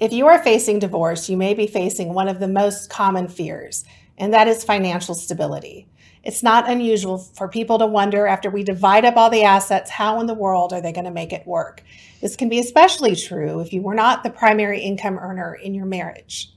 If you are facing divorce, you may be facing one of the most common fears, and that is financial stability. It's not unusual for people to wonder after we divide up all the assets, how in the world are they going to make it work? This can be especially true if you were not the primary income earner in your marriage.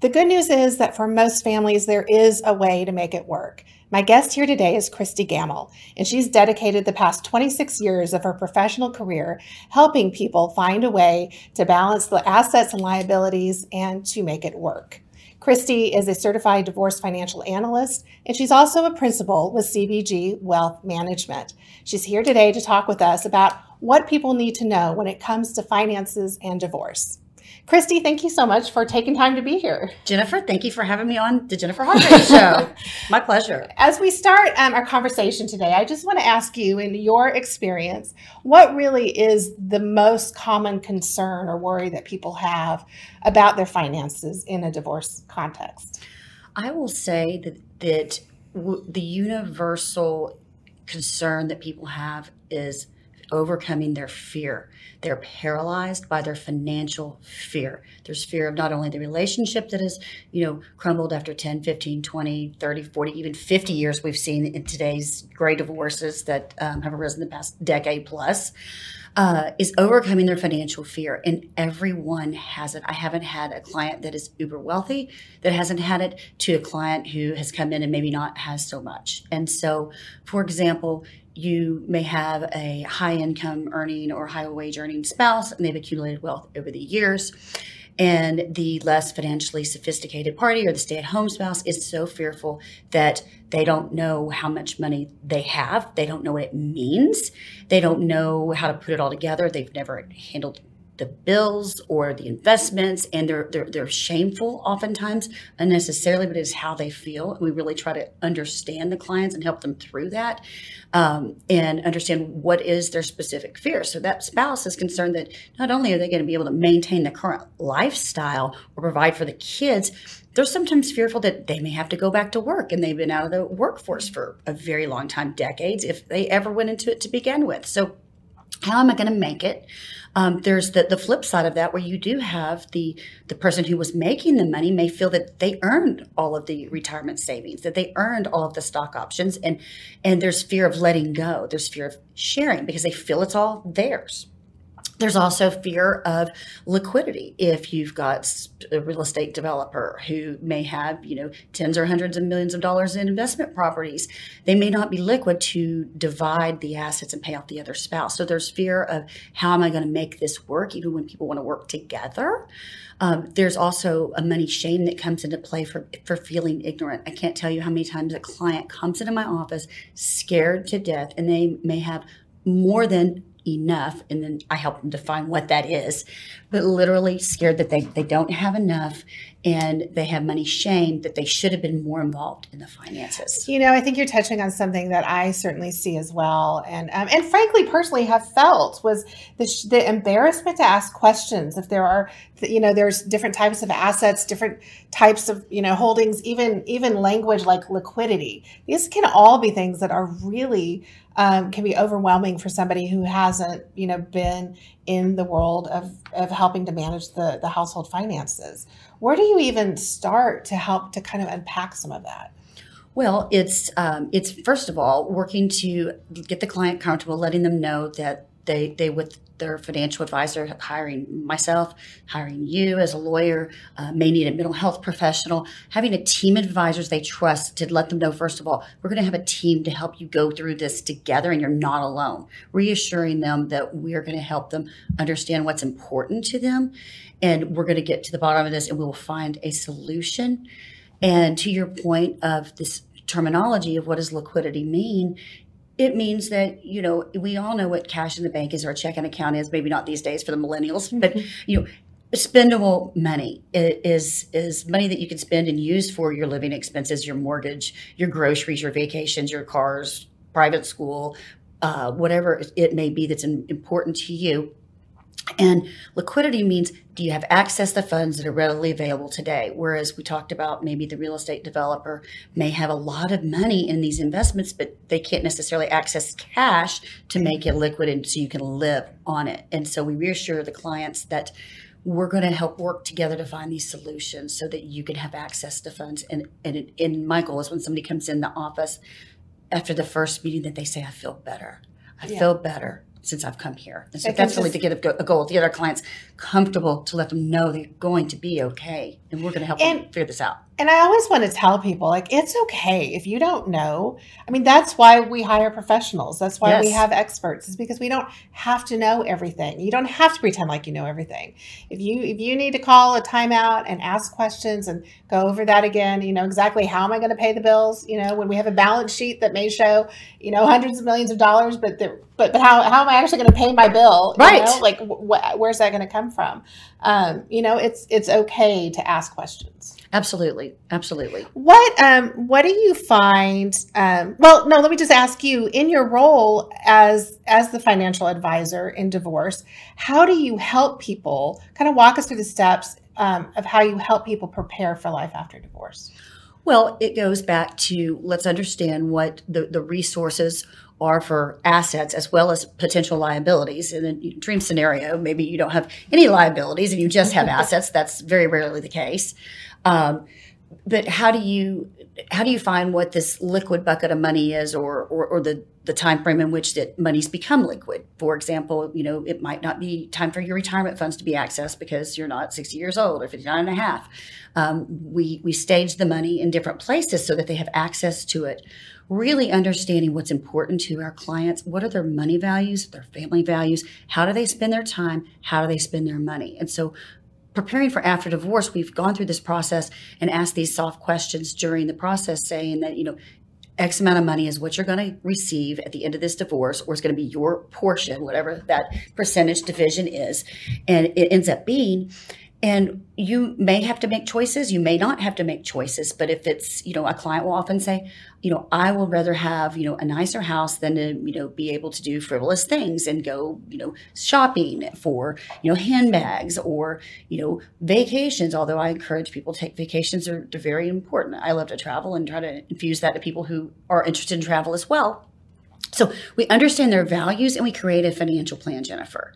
The good news is that for most families, there is a way to make it work. My guest here today is Christy Gammill, and she's dedicated the past 26 years of her professional career helping people find a way to balance the assets and liabilities and to make it work. Christy is a certified divorce financial analyst, and she's also a principal with CBG Wealth Management. She's here today to talk with us about what people need to know when it comes to finances and divorce. Christy, thank you so much for taking time to be here. Jennifer, thank you for having me on the Jennifer Hargrave Show. My pleasure. As we start um, our conversation today, I just want to ask you, in your experience, what really is the most common concern or worry that people have about their finances in a divorce context? I will say that, that w- the universal concern that people have is overcoming their fear. They're paralyzed by their financial fear. There's fear of not only the relationship that has, you know, crumbled after 10, 15, 20, 30, 40, even 50 years we've seen in today's great divorces that um, have arisen the past decade plus. Uh, is overcoming their financial fear, and everyone has it. I haven't had a client that is uber wealthy that hasn't had it to a client who has come in and maybe not has so much. And so, for example, you may have a high income earning or high wage earning spouse and they've accumulated wealth over the years and the less financially sophisticated party or the stay at home spouse is so fearful that they don't know how much money they have. They don't know what it means. They don't know how to put it all together. They've never handled the bills or the investments and they're, they're they're shameful oftentimes unnecessarily but it's how they feel we really try to understand the clients and help them through that um, and understand what is their specific fear. So that spouse is concerned that not only are they going to be able to maintain the current lifestyle or provide for the kids they're sometimes fearful that they may have to go back to work and they've been out of the workforce for a very long time decades if they ever went into it to begin with. So how am I going to make it? Um, there's the, the flip side of that where you do have the the person who was making the money may feel that they earned all of the retirement savings, that they earned all of the stock options, and and there's fear of letting go. There's fear of sharing because they feel it's all theirs. There's also fear of liquidity. If you've got a real estate developer who may have, you know, tens or hundreds of millions of dollars in investment properties, they may not be liquid to divide the assets and pay off the other spouse. So there's fear of how am I going to make this work, even when people want to work together. Um, there's also a money shame that comes into play for for feeling ignorant. I can't tell you how many times a client comes into my office scared to death, and they may have more than enough and then i help them define what that is but literally scared that they, they don't have enough and they have money shame that they should have been more involved in the finances. You know i think you're touching on something that i certainly see as well and um, and frankly personally have felt was the, sh- the embarrassment to ask questions. If there are you know there's different types of assets different types of you know holdings even even language like liquidity. These can all be things that are really um, can be overwhelming for somebody who hasn't, you know, been in the world of, of helping to manage the, the household finances. Where do you even start to help to kind of unpack some of that? Well, it's um, it's first of all working to get the client comfortable, letting them know that they they with their financial advisor, hiring myself, hiring you as a lawyer, uh, may need a mental health professional, having a team of advisors they trust to let them know, first of all, we're going to have a team to help you go through this together and you're not alone. Reassuring them that we're going to help them understand what's important to them and we're going to get to the bottom of this and we will find a solution. And to your point of this terminology of what does liquidity mean it means that you know we all know what cash in the bank is or a checking account is maybe not these days for the millennials but mm-hmm. you know spendable money is is money that you can spend and use for your living expenses your mortgage your groceries your vacations your cars private school uh, whatever it may be that's important to you and liquidity means do you have access to funds that are readily available today? Whereas we talked about maybe the real estate developer may have a lot of money in these investments, but they can't necessarily access cash to make it liquid and so you can live on it. And so we reassure the clients that we're going to help work together to find these solutions so that you can have access to funds. And, and in my goal is when somebody comes in the office after the first meeting that they say, I feel better. I yeah. feel better since I've come here. And so that's really to get a, goal to get our clients comfortable to let them know they're going to be okay. And we're going to help and, them figure this out. And I always want to tell people like it's okay if you don't know. I mean, that's why we hire professionals. That's why yes. we have experts. Is because we don't have to know everything. You don't have to pretend like you know everything. If you if you need to call a timeout and ask questions and go over that again, you know exactly how am I going to pay the bills, you know, when we have a balance sheet that may show, you know, hundreds of millions of dollars, but the, but but how how am I actually going to pay my bill? Right. Know? Like wh- where's that going to come from? Um, you know, it's it's okay to ask questions. Absolutely, absolutely. What um what do you find? Um, well, no, let me just ask you. In your role as as the financial advisor in divorce, how do you help people? Kind of walk us through the steps um, of how you help people prepare for life after divorce. Well, it goes back to let's understand what the, the resources are for assets as well as potential liabilities. In a dream scenario, maybe you don't have any liabilities and you just have assets. That's very rarely the case. Um, but how do you how do you find what this liquid bucket of money is or, or, or the, the time frame in which that money's become liquid for example you know it might not be time for your retirement funds to be accessed because you're not 60 years old or 59 and a half um, we we stage the money in different places so that they have access to it really understanding what's important to our clients. What are their money values their family values? How do they spend their time? How do they spend their money? And so preparing for after divorce, we've gone through this process and asked these soft questions during the process, saying that, you know, X amount of money is what you're going to receive at the end of this divorce, or it's going to be your portion, whatever that percentage division is. And it ends up being and you may have to make choices, you may not have to make choices, but if it's, you know, a client will often say, you know, I would rather have, you know, a nicer house than to, you know, be able to do frivolous things and go, you know, shopping for, you know, handbags or, you know, vacations. Although I encourage people to take vacations are they're very important. I love to travel and try to infuse that to people who are interested in travel as well. So we understand their values and we create a financial plan, Jennifer.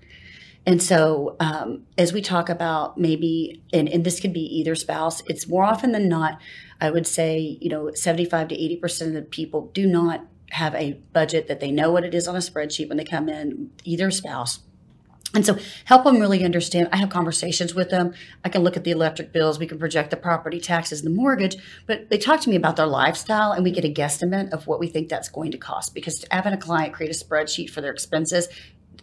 And so, um, as we talk about maybe, and, and this could be either spouse, it's more often than not, I would say, you know, 75 to 80% of the people do not have a budget that they know what it is on a spreadsheet when they come in, either spouse. And so help them really understand. I have conversations with them. I can look at the electric bills. We can project the property taxes and the mortgage, but they talk to me about their lifestyle and we get a guesstimate of what we think that's going to cost. Because having a client create a spreadsheet for their expenses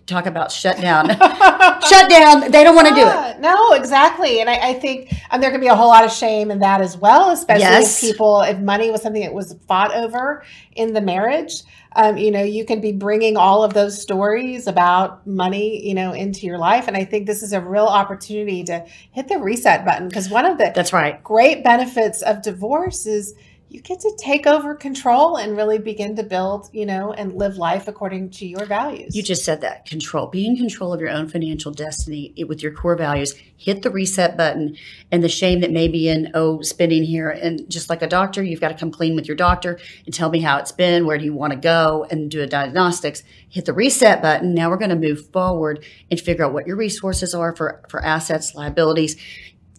talk about shut down. shut down. They don't want to yeah, do it. No, exactly. And I, I think um, there can be a whole lot of shame in that as well, especially yes. if people, if money was something that was fought over in the marriage. Um, you know, you can be bringing all of those stories about money, you know, into your life. And I think this is a real opportunity to hit the reset button because one of the that's right great benefits of divorce is you get to take over control and really begin to build, you know, and live life according to your values. You just said that control, be in control of your own financial destiny with your core values. Hit the reset button, and the shame that may be in oh spending here. And just like a doctor, you've got to come clean with your doctor and tell me how it's been. Where do you want to go? And do a diagnostics. Hit the reset button. Now we're going to move forward and figure out what your resources are for for assets, liabilities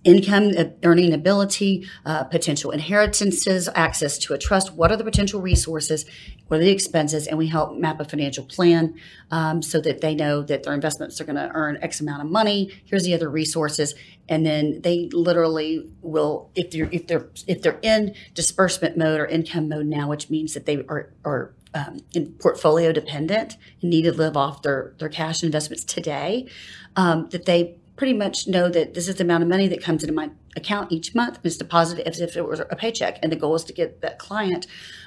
income uh, earning ability, uh, potential inheritances, access to a trust. What are the potential resources? What are the expenses? And we help map a financial plan um, so that they know that their investments are going to earn X amount of money. Here's the other resources, and then they literally will, if they're if they're if they're in disbursement mode or income mode now, which means that they are are um, in portfolio dependent and need to live off their their cash investments today, um, that they pretty much know that this is the amount of money that comes into my account each month. and It's deposited as if it was a paycheck. And the goal is to get that client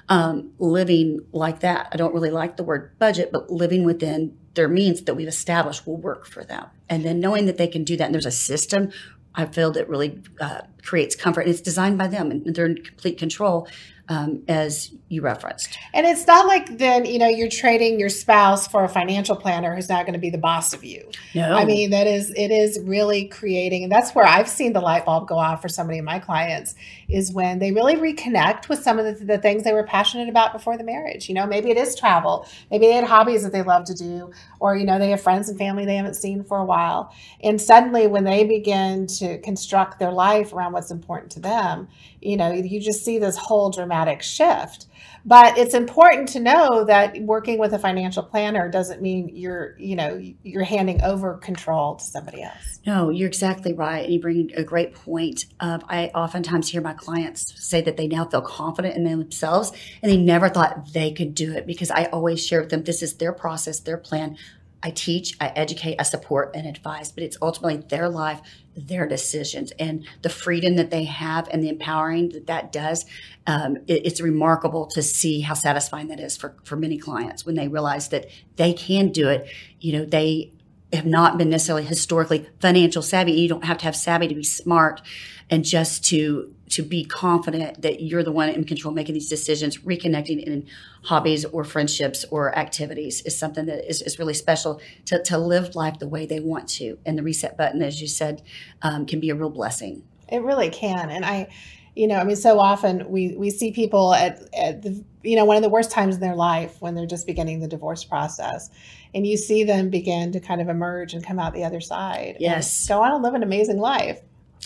um, living like that. I don't really like the word budget, but living within their means that we've established will work for them. And then knowing that they can do that, and there's a system I feel that really uh, creates comfort. And it's designed by them, and they're in complete control. um, as you referenced. And it's not like then, you know, you're trading your spouse for a financial planner who's not going to be the boss of you. No. I mean, that is, it is really creating, and that's where I've seen the light bulb go off for so many of my clients is when they really reconnect with some of the, the things they were passionate about before the marriage. You know, maybe it is travel, maybe they had hobbies that they love to do, or, you know, they have friends and family they haven't seen for a while. And suddenly when they begin to construct their life around what's important to them, you know, you just see this whole dramatic shift. But it's important to know that working with a financial planner doesn't mean you're, you know, you're handing over control to somebody else. No, you're exactly right. And you bring a great point. Of, I oftentimes hear my clients say that they now feel confident in themselves and they never thought they could do it because I always share with them this is their process, their plan. I teach, I educate, I support, and advise, but it's ultimately their life, their decisions, and the freedom that they have and the empowering that that does. Um, it, it's remarkable to see how satisfying that is for, for many clients when they realize that they can do it. You know, they have not been necessarily historically financial savvy. You don't have to have savvy to be smart and just to to be confident that you're the one in control making these decisions reconnecting in hobbies or friendships or activities is something that is, is really special to, to live life the way they want to and the reset button as you said um, can be a real blessing it really can and i you know i mean so often we we see people at, at the you know one of the worst times in their life when they're just beginning the divorce process and you see them begin to kind of emerge and come out the other side yes go on and live an amazing life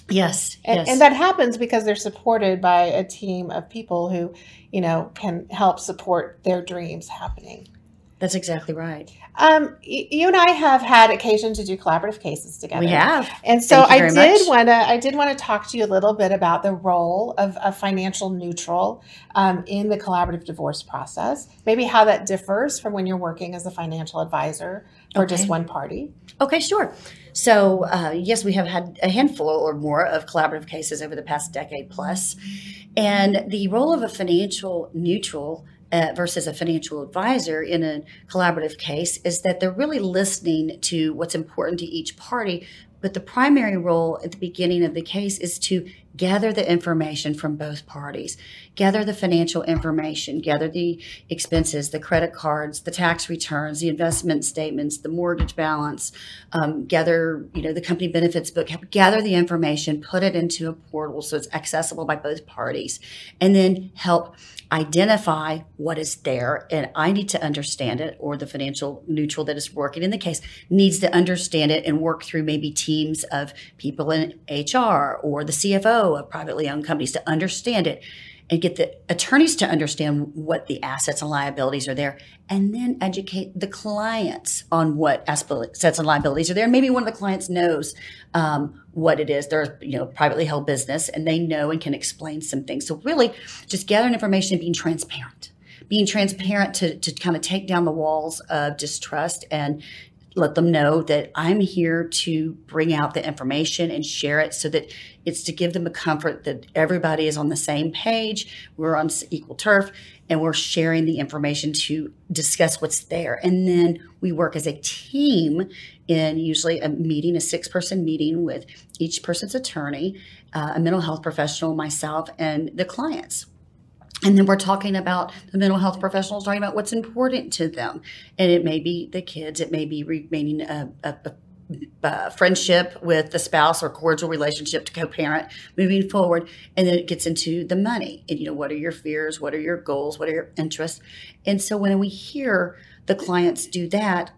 Yes, and, yes. and that happens because they're supported by a team of people who, you know, can help support their dreams happening. That's exactly right. Um, y- you and I have had occasion to do collaborative cases together. We have, and so I did want to. I did want to talk to you a little bit about the role of a financial neutral um, in the collaborative divorce process. Maybe how that differs from when you're working as a financial advisor for just one party. Okay, sure. So, uh, yes, we have had a handful or more of collaborative cases over the past decade. And the role of a financial neutral uh, versus a financial advisor in a collaborative case is that they're really listening to what's important to each party. But the primary role at the beginning of the case is to gather the information from both parties, gather the financial information, gather the expenses, the credit cards, the tax returns, the investment statements, the mortgage balance, um, gather you know the company benefits book, gather the information, put it into a portal so it's accessible by both parties, and then help identify what is there. And i need to understand it or the financial neutral that is working in the case needs to understand it and work through maybe teams of people in hr or the cfo of privately owned companies to understand it and get the attorneys to understand what the assets and liabilities are there and then educate the clients on what assets and liabilities are there. Maybe one of the clients knows um, what it is. They're you know privately held business and they know and can explain some things. So really just gathering information and being transparent being transparent to, to kind of take down the walls of distrust and let them know that I'm here to bring out the information and share it so that it's to give them a comfort that everybody is on the same page, we're on equal turf, and we're sharing the information to discuss what's there. And then we work as a team in usually a meeting, a six person meeting with each person's attorney, uh, a mental health professional, myself, and the clients. And then we're talking about the mental health professionals talking about what's important to them. And it may be the kids, it may be remaining a, a, a uh, friendship with the spouse or cordial relationship to co-parent moving forward. And then it gets into the money. And you know what are your fears? What are your goals? What are your interests? And so when we hear the clients do that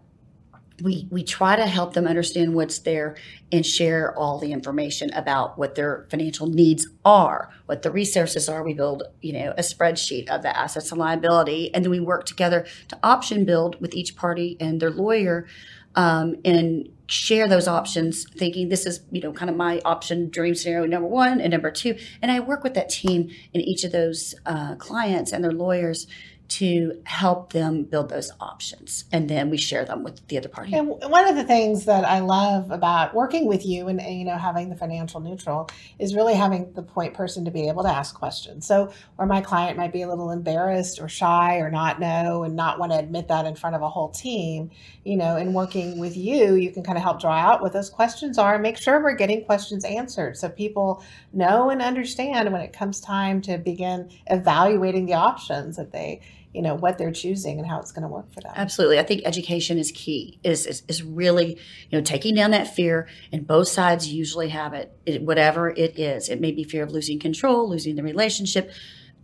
we we try to help them understand what's there and share all the information about what their financial needs are what the resources are. We build you know a spreadsheet of the assets and liability and then we work together to option build with each party and their lawyer um, and share those options thinking this is you know kind of my option dream scenario number one and number two. And i work with that team and each of those uh, clients and their lawyers to help them build those options. And then we share them with the other party. And one of the things that I love about working with you and, you know having the financial neutral is really having the point person to be able to ask questions. So where my client might be a little embarrassed or shy or not know and not want to admit that in front of a whole team, you know, in working with you, you can kind of help draw out what those questions are and make sure we're getting questions answered so people know and understand when it comes time to begin evaluating the options that they you know what they're choosing and how it's going to work for them. Absolutely. I think education is key is, is, is really you know taking down that fear and both sides usually have it, it whatever it is. It may be fear of losing control losing the relationship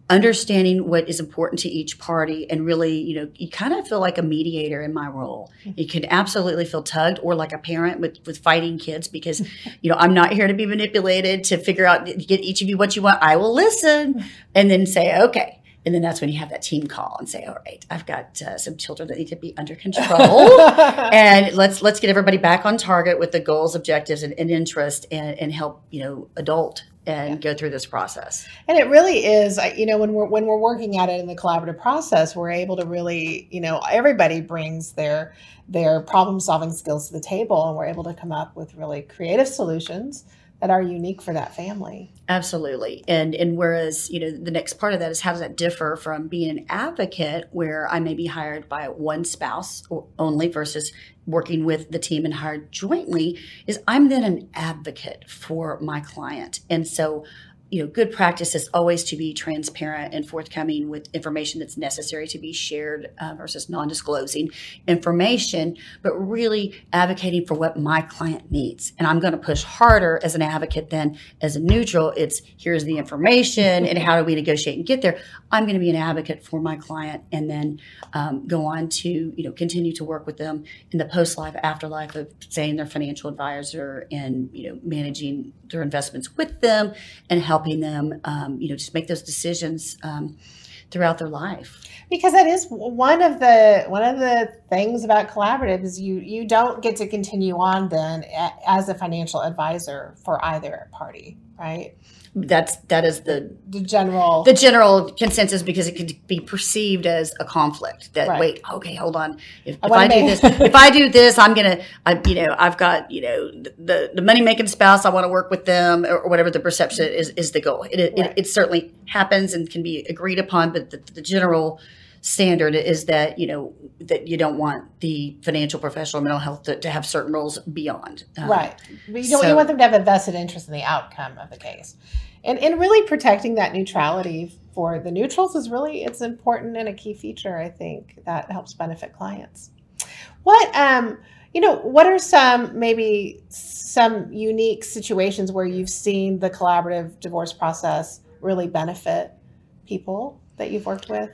understanding what is important to each party and really you know you kind of feel like a mediator in my role. Mm-hmm. you can absolutely feel tugged or like a parent with with fighting kids because you know i'm not here to be manipulated to figure out get each of you what you want. I will listen and then say okay and then that's when you have that team call and say, "All right, I've got uh, some children that need to be under control, and let's let's get everybody back on target with the goals, objectives, and, and interest, and, and help you know adult and yeah. go through this process. And it really is, you know, when we're when we're working at it in the collaborative process, we're able to really, you know, everybody brings their their problem solving skills to the table, and we're able to come up with really creative solutions that are unique for that family. Absolutely. And and whereas, you know, the next part of that is how does that differ from being an advocate where I may be hired by one spouse only versus working with the team and hired jointly is I'm then an advocate for my client. And so you know, good practice is always to be transparent and forthcoming with information that's necessary to be shared uh, versus non-disclosing information, but really advocating for what my client needs. And I'm going to push harder as an advocate than as a neutral. It's here's the information and how do we negotiate and get there. I'm going to be an advocate for my client and then um, go on to you know continue to work with them in the post-life afterlife of saying their financial advisor and you know managing their investments with them and helping them, um, you know, just make those decisions um, throughout their life. Because that is one of the one of the things about collaborative is you you don't get to continue on then as a financial advisor for either party, right? That's that is the the general the general consensus because it could be perceived as a conflict that right. wait okay hold on if, if I, I do this if I do this I'm gonna I you know I've got you know the the money making spouse I want to work with them or, whatever the perception is is the goal it, it, right. it, it certainly happens and can be agreed upon but the, the general standard is that you know that you don't want the financial professional mental health to, to have certain roles beyond um, right. But you don't so, you want them to have a vested interest in the outcome of the case. And and really protecting that neutrality for the neutrals is really it's important and a key feature i think that helps benefit clients. What um you know what are some maybe some unique situations where you've seen the collaborative divorce process really benefit people that you've worked with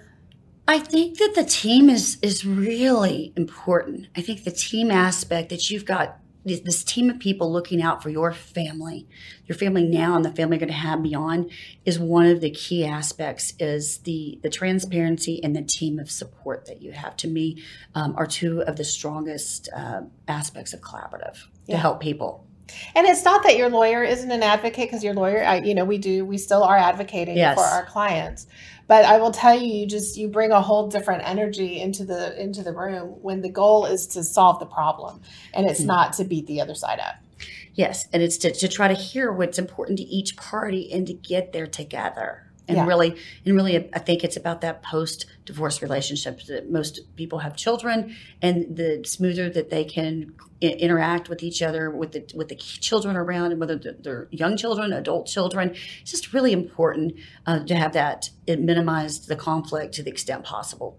I think that the team is is really important. I think the team aspect that you've got this team of people looking out for your family, your family now and the family you're going to have beyond is one of the key aspects is the the transparency and the team of support that you have to me um, are two of the strongest uh, aspects of collaborative yeah. to help people and it's not that your lawyer isn't an advocate because your lawyer, I, you know, we do, we still are advocating yes. for our clients. But I will tell you, you just you bring a whole different energy into the into the room when the goal is to solve the problem, and it's mm-hmm. not to beat the other side up. Yes, and it's to, to try to hear what's important to each party and to get there together and yeah. really and really i think it's about that post divorce relationship that most people have children and the smoother that they can I- interact with each other with the with the children around and whether they're young children adult children it's just really important uh, to have that it minimize the conflict to the extent possible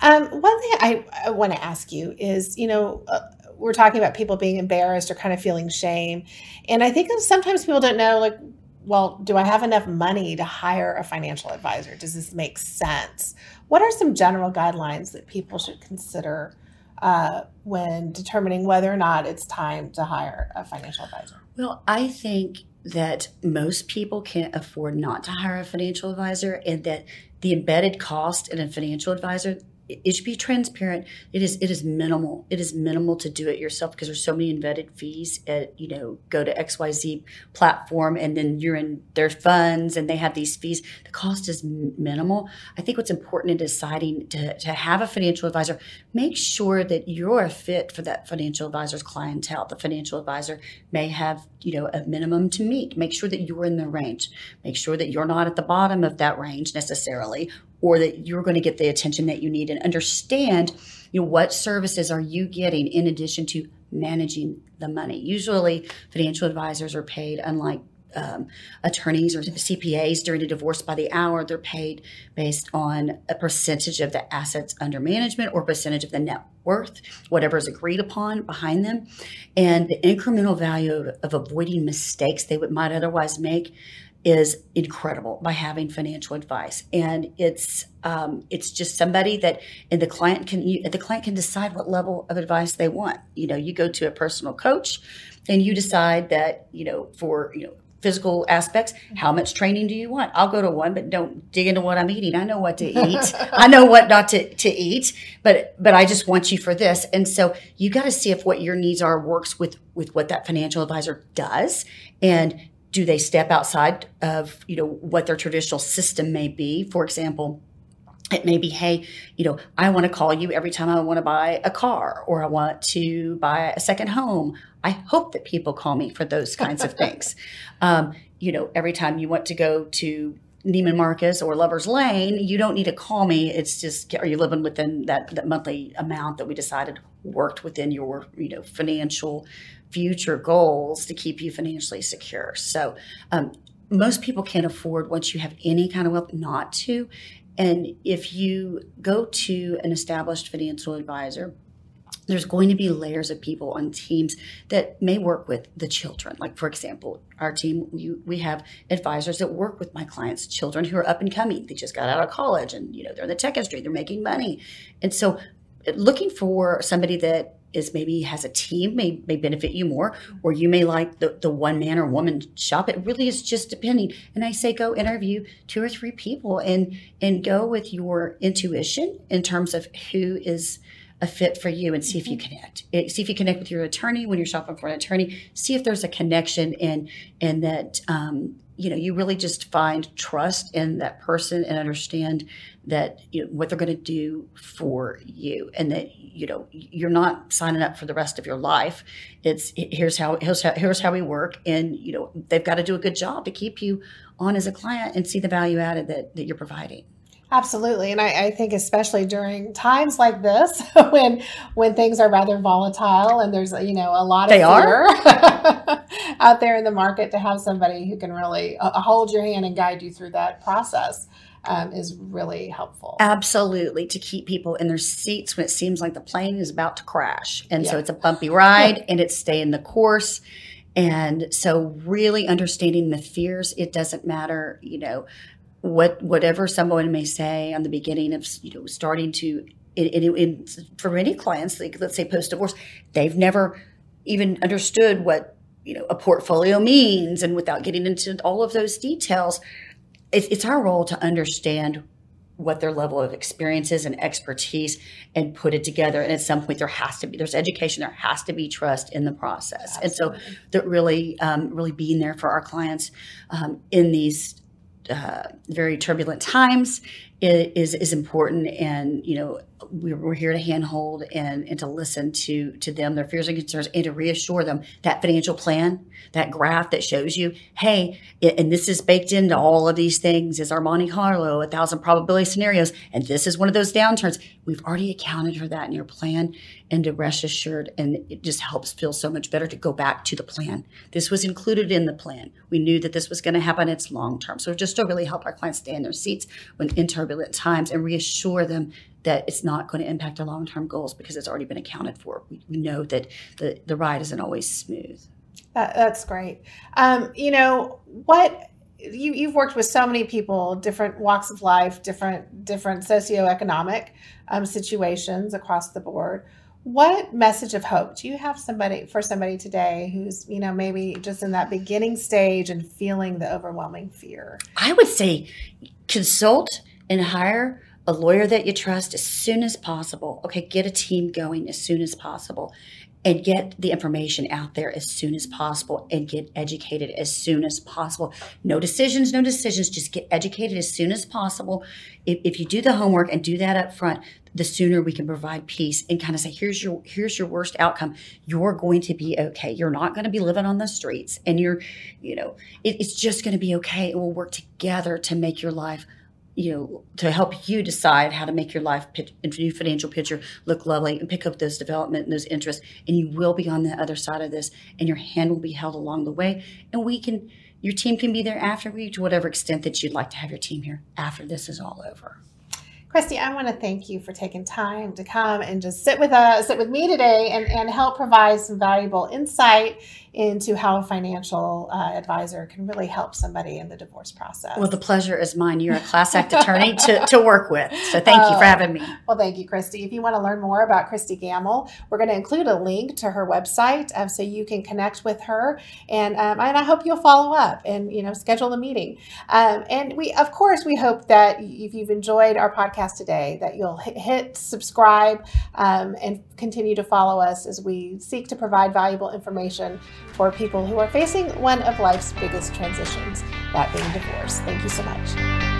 um, one thing I, I want to ask you is, you know, uh, we're talking about people being embarrassed or kind of feeling shame. And I think sometimes people don't know, like, well, do I have enough money to hire a financial advisor? Does this make sense? What are some general guidelines that people should consider uh, when determining whether or not it's time to hire a financial advisor? Well, I think that most people can't afford not to hire a financial advisor and that the embedded cost in a financial advisor it should be transparent. It is it is minimal. It is minimal to do it yourself because there's so many embedded fees at you know go to XYZ platform and then you're in their funds and they have these fees. The cost is minimal. I think what's important in deciding to, to have a financial advisor, make sure that you're a fit for that financial advisor's clientele. The financial advisor may have you know a minimum to meet. Make sure that you're in the range. Make sure that you're not at the bottom of that range necessarily or that you're going to get the attention that you need and understand you know what services are you getting in addition to managing the money usually financial advisors are paid unlike um, attorneys or CPAs during a divorce by the hour. They're paid based on a percentage of the assets under management or percentage of the net worth, whatever is agreed upon behind them. And the incremental value of, of avoiding mistakes they would, might otherwise make is incredible by having financial advice. And it's um, it's just somebody that and the client can you, the client can decide what level of advice they want. You know you go to a personal coach and you decide that you know for you know physical aspects how much training do you want? I'll go to one but don't dig into what i'm eating. I know what to eat. I know what not to, to eat but but i just want you for this. And so you got to see if what your needs are works with with what that financial advisor does. And do they step outside of you know what their traditional system may be? For example it may be hey you know i want to call you every time i want to buy a car or i want to buy a second home. I hope that people call me for those kinds of things. Um, you know every time you want to go to Neiman Marcus or Lover's Lane, you don't need to call me. It's just, are you living within that, that monthly amount that we decided worked within your, you know, financial future goals to keep you financially secure. So, um, most people can't afford once you have any kind of wealth not to. And if you go to an established financial advisor, there's going to be layers of people on teams that may work with the children. Like, for example, our team, we, we have advisors that work with my clients' children who are up and coming. They just got out of college and, you know, they're in the tech industry, they're making money. And so, uh, looking for somebody that is maybe has a team may, may benefit you more or you may like the, the one man or woman shop it really is just depending and i say go interview two or three people and and go with your intuition in terms of who is a fit for you and see if you mm-hmm. connect. It, see if you connect with your attorney when you're shopping for an attorney. See if there's a connection and and that um, you know you really just find trust in that person and understand that you know what they're going to do for you and that you know you're not signing up for the rest of your life it's here's how here's how, here's how we work and you know they've got to do a good job to keep you on as a client and see the value added that, that you're providing Absolutely, and I, I, think especially during times like this, when when things are rather volatile and there's you know a lot of they fear out there in the market, to have somebody who can really uh, hold your hand and guide you through that process um, is really helpful. Absolutely, to keep people in their seats when it seems like the plane is about to crash, and yeah. so it's a bumpy ride, and it's staying the course. And so, really understanding the fears, it doesn't matter, you know, what whatever someone may say on the beginning of you know starting to in, for many clients like let's say post divorce they've never even understood what you know a portfolio means and without getting into all of those details it's, it's our role to understand what their level of experience is and expertise and put it together and at some point there has to be there's education there has to be trust in the process Absolutely. and so that really um, really being there for our clients um, in these uh, very turbulent times is is important. And you know we're, here to handhold and and to listen to to them their fears and concerns and to reassure them that financial plan that graph that shows you hey and this is baked into all of these things is our monte carlo a thousand probability scenarios and this is one of those downturns. We've already accounted for that in your plan and to rest assured and it just helps feel so much better to go back to the plan. This was included in the plan. We knew that this was going to happen. It's long term. So just to really help our clients stay in their seats when in turbulent times and reassure them that it's not going to impact our long-term goals because it's already been accounted for. We, we know that the, the ride isn't always smooth. That, that's great. Um, you know, what you, you've worked with so many people, different walks of life, different different socioeconomic um, situations across the board. What message of hope do you have somebody for somebody today who's you know maybe just in that beginning stage and feeling the overwhelming fear? I would say consult and hire a lawyer that you trust as soon as possible. Okay, get a team going as soon as possible and get the information out there as soon as possible and get educated as soon as possible. No decisions, no decisions, just get educated as soon as possible. If, if you do the homework and do that up front, the sooner we can provide peace and kind of say here's your here's your worst outcome you're going to be okay you're not going to be living on the streets and you're you know it, it's just going to be okay and we'll work together to make your life you know, to help you decide how to make your life new financial picture look lovely and pick up those development and those interests. And you will be on the other side of this, and your hand will be held along the way. And we can, your team can be there after we, to whatever extent that you'd like to have your team here after this is all over. Christy, I want to thank you for taking time to come and just sit with us, sit with me today, and, and help provide some valuable insight into how a financial uh, advisor can really help somebody in the divorce process. Well, the pleasure is mine. You're a class act attorney to, to work with. So thank you for uh, having me. Well, thank you, Christy. If you want to learn more about Christy Gammill, we're going to include a link to her website um, so you can connect with her. And, um, and I hope you'll follow up and, you know, schedule a meeting. Um, and we, of course, we hope that if you've enjoyed our podcast today, that you'll hit, hit subscribe um, and continue to follow us as we seek to provide valuable information for people who are facing one of life's biggest transitions, that being divorce. Thank you so much.